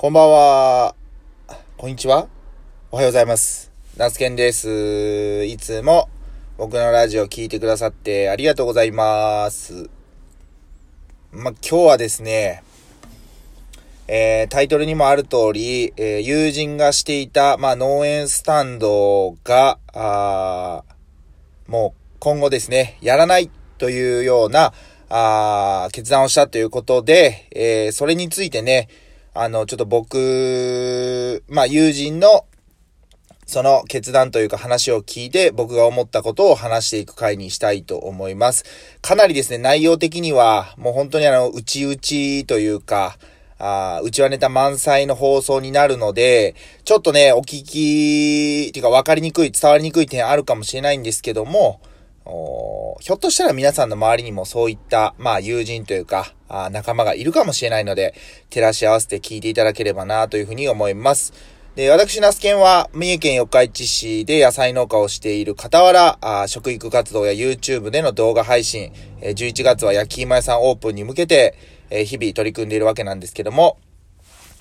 こんばんは。こんにちは。おはようございます。ナスケンです。いつも僕のラジオ聞いてくださってありがとうございます。ま、今日はですね、えータイトルにもある通り、えー友人がしていた、まあ、農園スタンドが、あもう今後ですね、やらないというような、あ決断をしたということで、えーそれについてね、あの、ちょっと僕、まあ、友人の、その決断というか話を聞いて僕が思ったことを話していく回にしたいと思います。かなりですね、内容的にはもう本当にあの、内々というか、あーうちはネタ満載の放送になるので、ちょっとね、お聞き、っていうか分かりにくい、伝わりにくい点あるかもしれないんですけども、ひょっとしたら皆さんの周りにもそういった、まあ友人というか、あ仲間がいるかもしれないので、照らし合わせて聞いていただければなというふうに思います。で、私、ナスケンは、三重県四日市市で野菜農家をしている傍ら、あ食育活動や YouTube での動画配信、えー11月は焼き芋屋さんオープンに向けて、えー日々取り組んでいるわけなんですけども、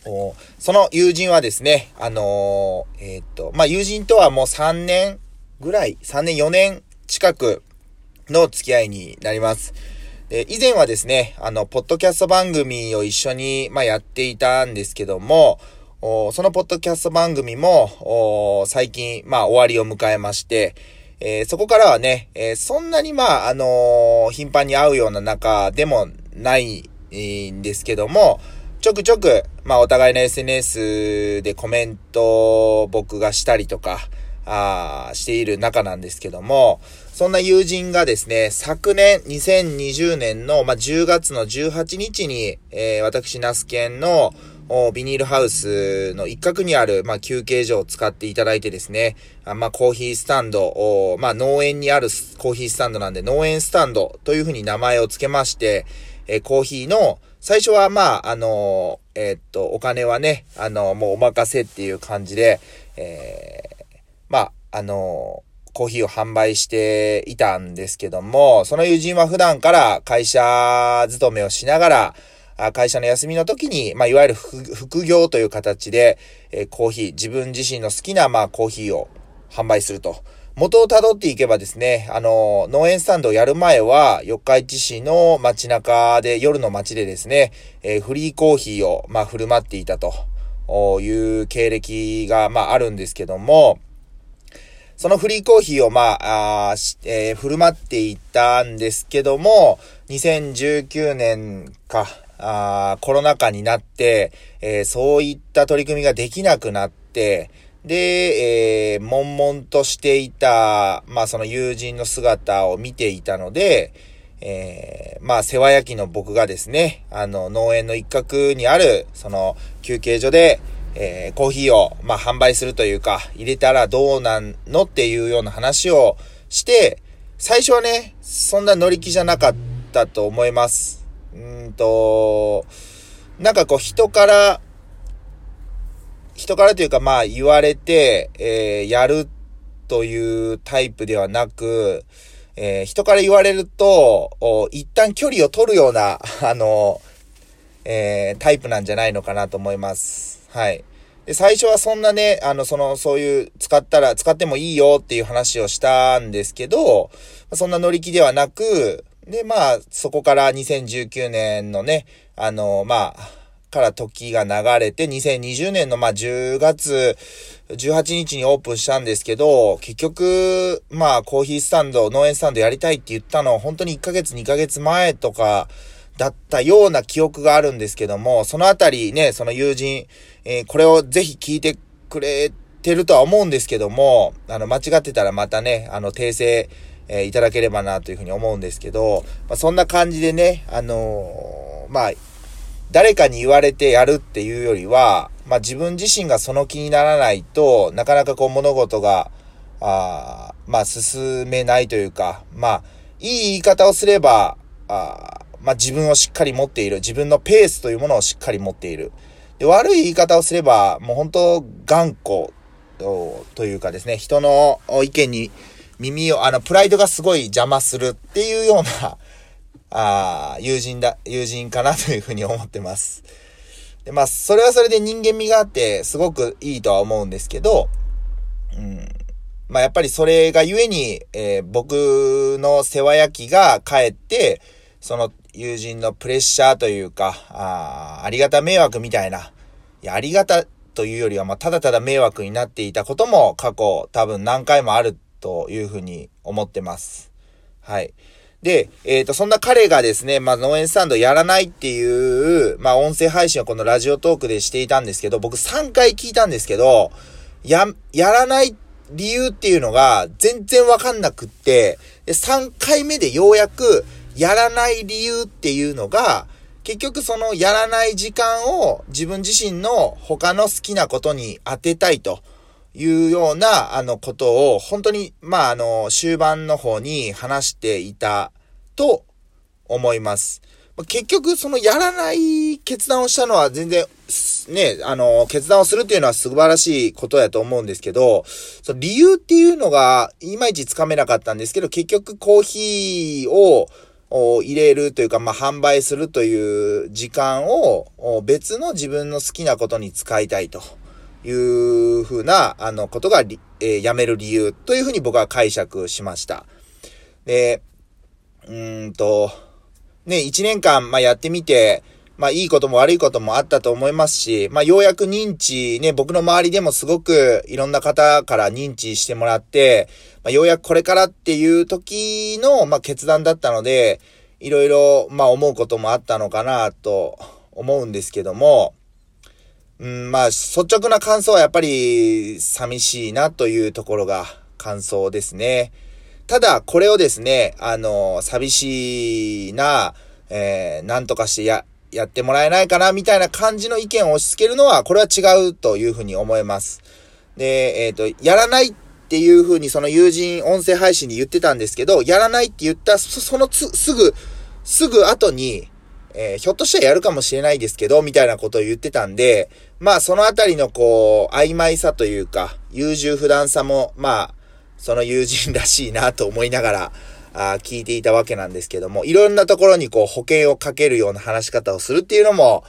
おその友人はですね、あのーえっと、まあ、友人とはもう3年ぐらい、3年4年近くの付き合いになります。で、以前はですね、あの、ポッドキャスト番組を一緒に、まあ、やっていたんですけども、そのポッドキャスト番組も、最近、まあ、終わりを迎えまして、えーそこからはね、えーそんなにまあ、あのー頻繁に会うような仲でもないんですけども、ちょくちょく、まあ、お互いの SNS でコメントを僕がしたりとか、あしている中なんですけども、そんな友人がですね、昨年2020年の、まあ、10月の18日に、えー私、ナスケンのビニールハウスの一角にある、まあ、休憩所を使っていただいてですね、あまあ、コーヒースタンドおまあ、農園にあるコーヒースタンドなんで、農園スタンドというふうに名前を付けまして、えーコーヒーの、最初は、まあ、あのーえーっと、お金はね、あのもうお任せっていう感じで、えーまあ、あのコーヒーを販売していたんですけども、その友人は普段から会社勤めをしながら、あ会社の休みの時に、まあ、いわゆる副業という形で、えコーヒー、自分自身の好きな、まあ、コーヒーを販売すると。元を辿っていけばですね、あの、農園スタンドをやる前は、四日市市の街中で、夜の街でですね、えフリーコーヒーを、まあ、振る舞っていたという経歴が、まあ、あるんですけども、そのフリーコーヒーを、まあ、あえー振る舞っていったんですけども、2019年か、あコロナ禍になって、えーそういった取り組みができなくなって、で、えー悶々としていた、まあその友人の姿を見ていたので、えーまあ世話焼きの僕がですね、あの農園の一角にある、その休憩所で、えーコーヒーを、まあ、販売するというか、入れたらどうなんのっていうような話をして、最初はね、そんな乗り気じゃなかったと思います。うんと、なんかこう人から、人からというかまあ言われて、えーやるというタイプではなく、えー人から言われると、一旦距離を取るような、あの、えータイプなんじゃないのかなと思います。はい。で、最初はそんなね、あの、その、そういう、使ったら、使ってもいいよっていう話をしたんですけど、そんな乗り気ではなく、で、まあ、そこから2019年のね、あの、まあ、から時が流れて、2020年のまあ10月18日にオープンしたんですけど、結局、まあコーヒースタンド、農園スタンドやりたいって言ったの、本当に1ヶ月2ヶ月前とかだったような記憶があるんですけども、そのあたりね、その友人、えーこれをぜひ聞いてくれてるとは思うんですけども、あの、間違ってたらまたね、あの、訂正、えーいただければなというふうに思うんですけど、まあ、そんな感じでね、あのーまあ、誰かに言われてやるっていうよりは、まあ自分自身がその気にならないとなかなかこう物事が、あまあ進めないというか、まあ、いい言い方をすれば、あまあ自分をしっかり持っている。自分のペースというものをしっかり持っている。で、悪い言い方をすれば、もう本当頑固というかですね、人の意見に耳を、あの、プライドがすごい邪魔するっていうような、あ友人だ、友人かなというふうに思ってます。で、まあ、それはそれで人間味があって、すごくいいとは思うんですけど、うん。まあ、やっぱりそれがゆえに、えー、僕の世話焼きが帰って、その友人のプレッシャーというか、ああありがた迷惑みたいな、いや、ありがたというよりは、まあ、ただただ迷惑になっていたことも過去多分何回もあるというふうに思ってます。はい。で、えっ、ー、と、そんな彼がですね、まあ、農園スタンドやらないっていう、まあ、音声配信をこのラジオトークでしていたんですけど、僕3回聞いたんですけど、や、やらない理由っていうのが全然わかんなくって、で、3回目でようやく、やらない理由っていうのが、結局そのやらない時間を自分自身の他の好きなことに当てたいと。いうような、あの、ことを、本当に、まあ、あの、終盤の方に話していたと思います。結局、そのやらない決断をしたのは全然、ね、あの、決断をするっていうのは素晴らしいことやと思うんですけど、その理由っていうのが、いまいちつかめなかったんですけど、結局コーヒーを入れるというか、まあ、販売するという時間を別の自分の好きなことに使いたいと。いうふうな、あの、ことが、えー、やめる理由というふうに僕は解釈しました。で、うんと、ね、一年間、まあ、やってみて、まあ、いいことも悪いこともあったと思いますし、まあ、ようやく認知、ね、僕の周りでもすごくいろんな方から認知してもらって、まあ、ようやくこれからっていう時の、まあ、決断だったので、いろいろ、まあ、思うこともあったのかなと思うんですけども、うん、まあ、率直な感想はやっぱり寂しいなというところが感想ですね。ただ、これをですね、あの、寂しいな、えー、なんとかしてや、やってもらえないかな、みたいな感じの意見を押し付けるのは、これは違うというふうに思います。で、えっ、ー、と、やらないっていうふうにその友人音声配信で言ってたんですけど、やらないって言ったそ、のつ、すぐ、すぐ後に、えー、ひょっとしたらやるかもしれないですけど、みたいなことを言ってたんで、まあそのあたりのこう、曖昧さというか、優柔不断さも、まあ、その友人らしいなと思いながら、あ聞いていたわけなんですけども、いろんなところにこう保険をかけるような話し方をするっていうのも、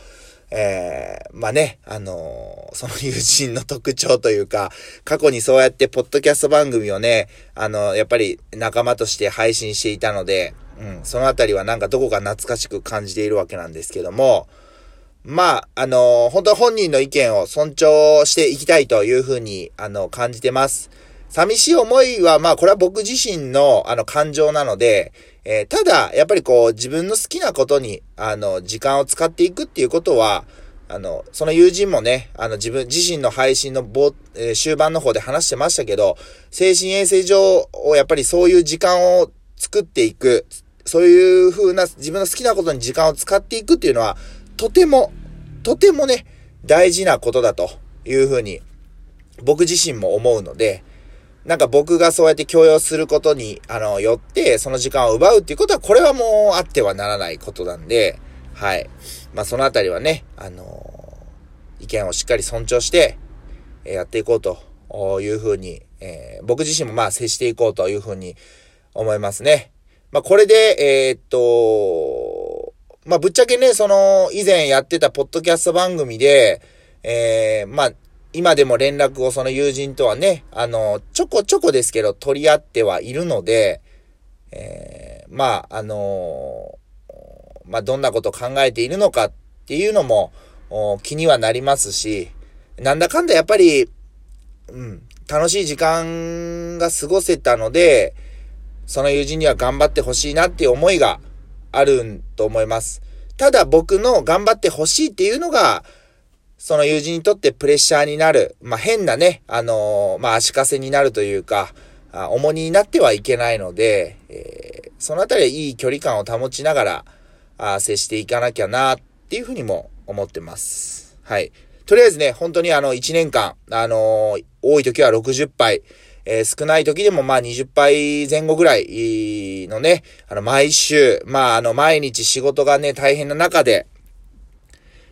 えー、まあね、あのー、その友人の特徴というか、過去にそうやってポッドキャスト番組をね、あのー、やっぱり仲間として配信していたので、うん、そのあたりはなんかどこか懐かしく感じているわけなんですけども、まあ、あのー、本当は本人の意見を尊重していきたいというふうに、あの、感じてます。寂しい思いは、まあ、これは僕自身の、あの、感情なので、えー、ただ、やっぱりこう、自分の好きなことに、あの、時間を使っていくっていうことは、あの、その友人もね、あの、自分自身の配信の、えー、終盤の方で話してましたけど、精神衛生上を、やっぱりそういう時間を作っていく、そういう風な自分の好きなことに時間を使っていくっていうのは、とても、とてもね、大事なことだという風に、僕自身も思うので、なんか僕がそうやって強要することに、あの、よって、その時間を奪うっていうことは、これはもうあってはならないことなんで、はい。まあ、そのあたりはね、あのー、意見をしっかり尊重して、えー、やっていこうというふうに、えー、僕自身もまあ接していこうというふうに思いますね。まあ、これで、え、っと、まあ、ぶっちゃけね、その、以前やってたポッドキャスト番組で、えー、まあ、今でも連絡をその友人とはね、あの、ちょこちょこですけど取り合ってはいるので、えー、まあ、あのまあ、どんなこと考えているのかっていうのも、気にはなりますし、なんだかんだやっぱり、うん、楽しい時間が過ごせたので、その友人には頑張ってほしいなっていう思いがあると思います。ただ僕の頑張ってほしいっていうのが、その友人にとってプレッシャーになる、まあ、変なね、あのー、まあ、足かせになるというか、あ重荷になってはいけないので、えー、そのあたりはいい距離感を保ちながら、あ接していかなきゃなっていうふうにも思ってます。はい。とりあえずね、本当にあの、1年間、あのー、多い時は60杯、えー、少ない時でもまあ20杯前後ぐらいのね、あの毎週、まああの毎日仕事がね大変な中で、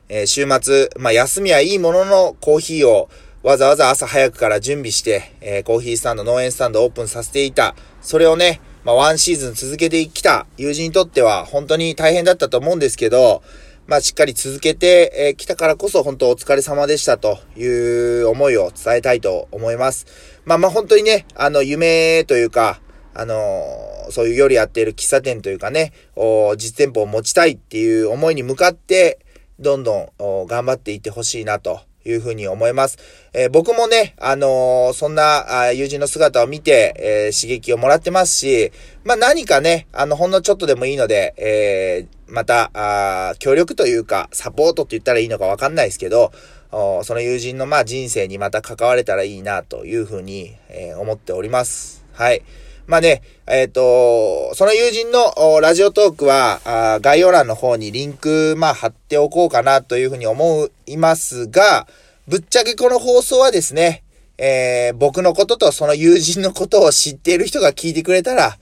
えー、週末、まあ休みはいいもののコーヒーをわざわざ朝早くから準備して、えー、コーヒースタンド、農園スタンドオープンさせていた。それをね、まあワンシーズン続けてきた友人にとっては本当に大変だったと思うんですけど、まあ、しっかり続けてき、えー、来たからこそ本当お疲れ様でしたという思いを伝えたいと思います。まあまあ本当にね、あの、夢というか、あの、そういう夜やっている喫茶店というかね、お実店舗を持ちたいっていう思いに向かって、どんどん頑張っていってほしいなというふうに思います。えー、僕もね、あのー、そんな友人の姿を見て、えー、刺激をもらってますし、まあ、何かね、あの、ほんのちょっとでもいいので、えまた、あ協力というか、サポートって言ったらいいのかわかんないですけど、その友人のまあ人生にまた関われたらいいなというふうに、え思っております。はい。まあね、えっ、ー、と、その友人のラジオトークはあ、概要欄の方にリンク、まあ貼っておこうかなというふうに思いますが、ぶっちゃけこの放送はですね、えー、僕のこととその友人のことを知っている人が聞いてくれたら、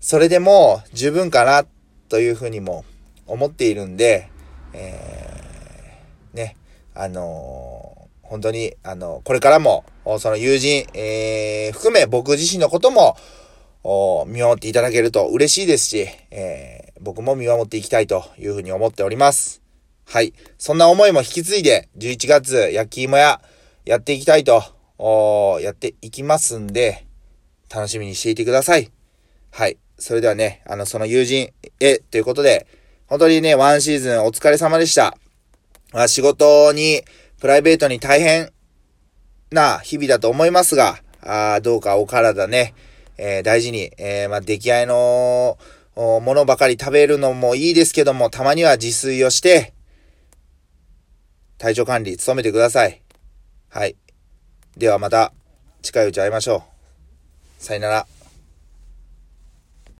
それでも十分かなというふうにも思っているんで、えー、ね、あのー、本当に、あのこれからも、その友人、えー、含め僕自身のことも、見守っていただけると嬉しいですし、えー、僕も見守っていきたいというふうに思っております。はい。そんな思いも引き継いで、11月、焼き芋屋、やっていきたいと、やっていきますんで、楽しみにしていてください。はい。それではね、あの、その友人へ、ということで、本当にね、ワンシーズンお疲れ様でした。まあ、仕事に、プライベートに大変な日々だと思いますが、あどうかお体ね、えー、大事に、えー、まあ、出来合いのものばかり食べるのもいいですけども、たまには自炊をして、体調管理努めてください。はい。ではまた、近いうち会いましょう。さよなら。